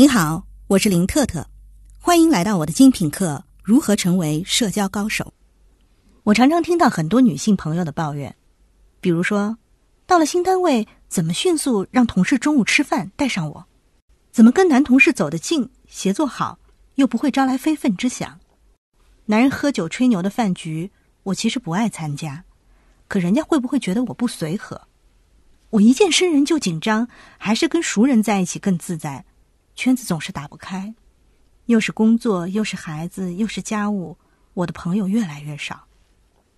你好，我是林特特，欢迎来到我的精品课《如何成为社交高手》。我常常听到很多女性朋友的抱怨，比如说，到了新单位怎么迅速让同事中午吃饭带上我？怎么跟男同事走得近、协作好，又不会招来非分之想？男人喝酒吹牛的饭局，我其实不爱参加，可人家会不会觉得我不随和？我一见生人就紧张，还是跟熟人在一起更自在？圈子总是打不开，又是工作，又是孩子，又是家务，我的朋友越来越少。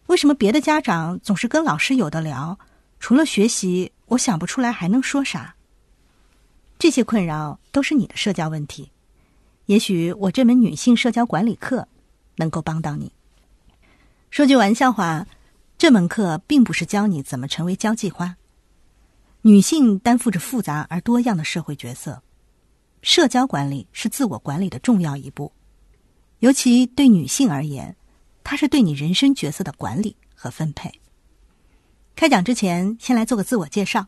为什么别的家长总是跟老师有的聊？除了学习，我想不出来还能说啥。这些困扰都是你的社交问题。也许我这门女性社交管理课能够帮到你。说句玩笑话，这门课并不是教你怎么成为交际花。女性担负着复杂而多样的社会角色。社交管理是自我管理的重要一步，尤其对女性而言，它是对你人生角色的管理和分配。开讲之前，先来做个自我介绍，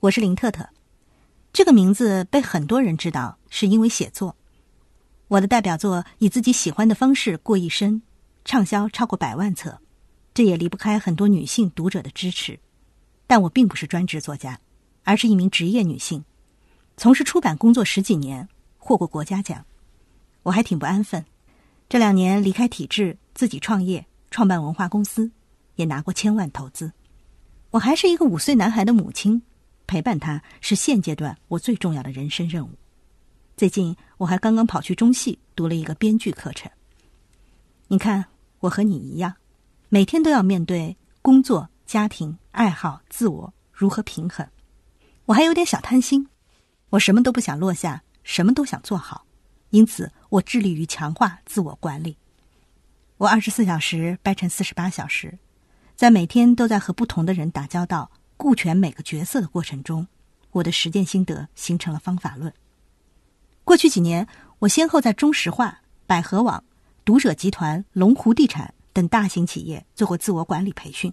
我是林特特。这个名字被很多人知道，是因为写作。我的代表作《以自己喜欢的方式过一生》，畅销超过百万册，这也离不开很多女性读者的支持。但我并不是专职作家，而是一名职业女性。从事出版工作十几年，获过国家奖，我还挺不安分。这两年离开体制，自己创业，创办文化公司，也拿过千万投资。我还是一个五岁男孩的母亲，陪伴他是现阶段我最重要的人生任务。最近我还刚刚跑去中戏读了一个编剧课程。你看，我和你一样，每天都要面对工作、家庭、爱好、自我如何平衡。我还有点小贪心。我什么都不想落下，什么都想做好，因此我致力于强化自我管理。我二十四小时掰成四十八小时，在每天都在和不同的人打交道、顾全每个角色的过程中，我的实践心得形成了方法论。过去几年，我先后在中石化、百合网、读者集团、龙湖地产等大型企业做过自我管理培训，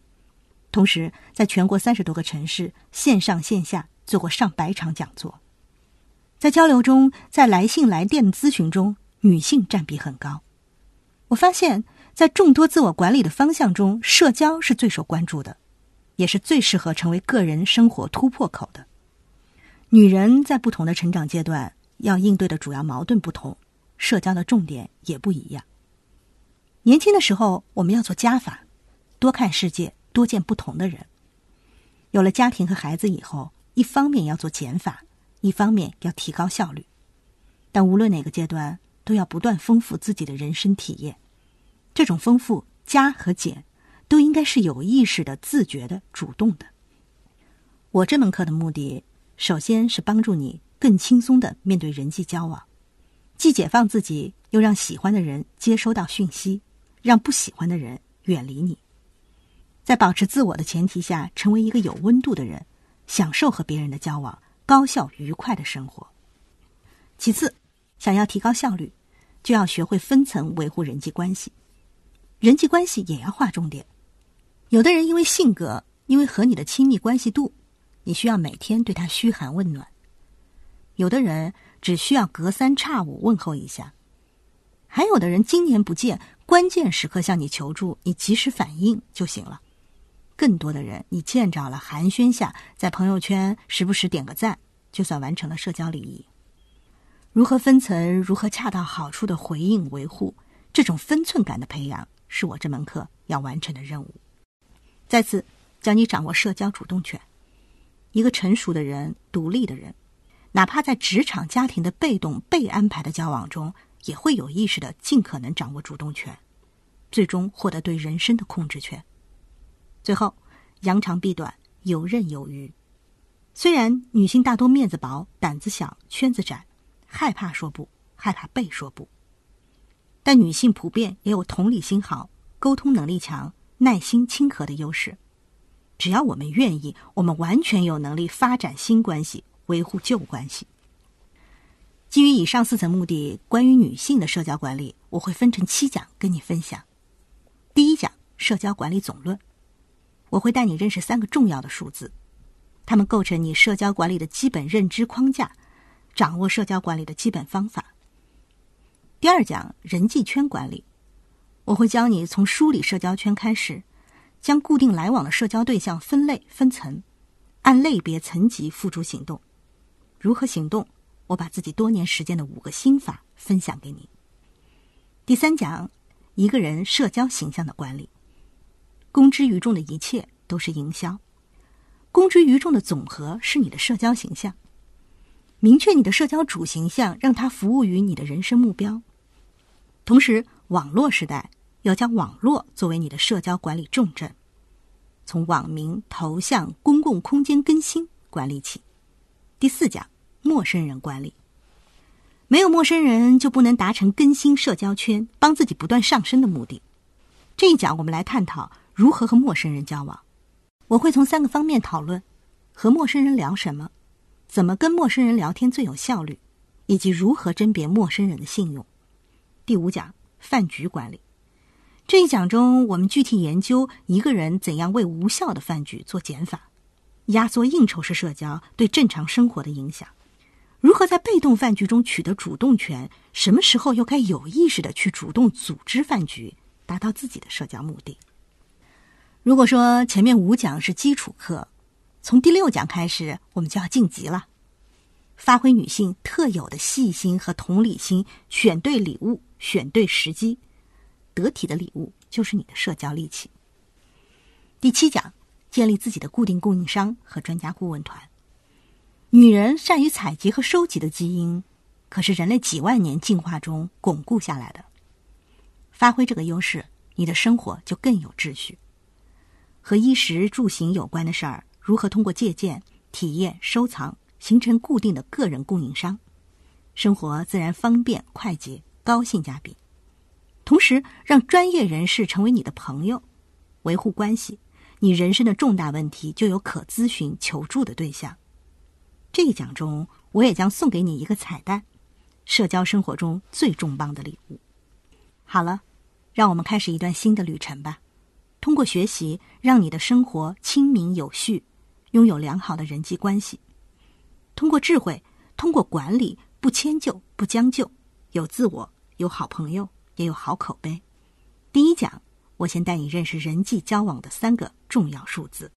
同时在全国三十多个城市线上线下做过上百场讲座。在交流中，在来信来电咨询中，女性占比很高。我发现，在众多自我管理的方向中，社交是最受关注的，也是最适合成为个人生活突破口的。女人在不同的成长阶段，要应对的主要矛盾不同，社交的重点也不一样。年轻的时候，我们要做加法，多看世界，多见不同的人。有了家庭和孩子以后，一方面要做减法。一方面要提高效率，但无论哪个阶段，都要不断丰富自己的人生体验。这种丰富加和减，都应该是有意识的、自觉的、主动的。我这门课的目的，首先是帮助你更轻松的面对人际交往，既解放自己，又让喜欢的人接收到讯息，让不喜欢的人远离你。在保持自我的前提下，成为一个有温度的人，享受和别人的交往。高效愉快的生活。其次，想要提高效率，就要学会分层维护人际关系。人际关系也要划重点。有的人因为性格，因为和你的亲密关系度，你需要每天对他嘘寒问暖；有的人只需要隔三差五问候一下；还有的人今年不见，关键时刻向你求助，你及时反应就行了。更多的人，你见着了，寒暄下，在朋友圈时不时点个赞，就算完成了社交礼仪。如何分层，如何恰到好处的回应维护，这种分寸感的培养，是我这门课要完成的任务。再次教你掌握社交主动权。一个成熟的人，独立的人，哪怕在职场、家庭的被动被安排的交往中，也会有意识的尽可能掌握主动权，最终获得对人生的控制权。最后，扬长避短，游刃有余。虽然女性大多面子薄、胆子小、圈子窄，害怕说不，害怕被说不，但女性普遍也有同理心好、沟通能力强、耐心亲和的优势。只要我们愿意，我们完全有能力发展新关系，维护旧关系。基于以上四层目的，关于女性的社交管理，我会分成七讲跟你分享。第一讲：社交管理总论。我会带你认识三个重要的数字，它们构成你社交管理的基本认知框架。掌握社交管理的基本方法。第二讲人际圈管理，我会教你从梳理社交圈开始，将固定来往的社交对象分类分层，按类别层级付诸行动。如何行动？我把自己多年时间的五个心法分享给你。第三讲，一个人社交形象的管理，公之于众的一切都是营销，公之于众的总和是你的社交形象。明确你的社交主形象，让它服务于你的人生目标。同时，网络时代要将网络作为你的社交管理重镇，从网名、头像、公共空间更新管理起。第四讲。陌生人管理，没有陌生人就不能达成更新社交圈、帮自己不断上升的目的。这一讲我们来探讨如何和陌生人交往。我会从三个方面讨论：和陌生人聊什么，怎么跟陌生人聊天最有效率，以及如何甄别陌生人的信用。第五讲饭局管理，这一讲中我们具体研究一个人怎样为无效的饭局做减法，压缩应酬式社交对正常生活的影响。如何在被动饭局中取得主动权？什么时候又该有意识的去主动组织饭局，达到自己的社交目的？如果说前面五讲是基础课，从第六讲开始，我们就要晋级了。发挥女性特有的细心和同理心，选对礼物，选对时机，得体的礼物就是你的社交利器。第七讲，建立自己的固定供应商和专家顾问团。女人善于采集和收集的基因，可是人类几万年进化中巩固下来的。发挥这个优势，你的生活就更有秩序。和衣食住行有关的事儿，如何通过借鉴、体验、收藏，形成固定的个人供应商，生活自然方便快捷、高性价比。同时，让专业人士成为你的朋友，维护关系，你人生的重大问题就有可咨询、求助的对象。这一讲中，我也将送给你一个彩蛋，社交生活中最重磅的礼物。好了，让我们开始一段新的旅程吧。通过学习，让你的生活清明有序，拥有良好的人际关系；通过智慧，通过管理，不迁就，不将就，有自我，有好朋友，也有好口碑。第一讲，我先带你认识人际交往的三个重要数字。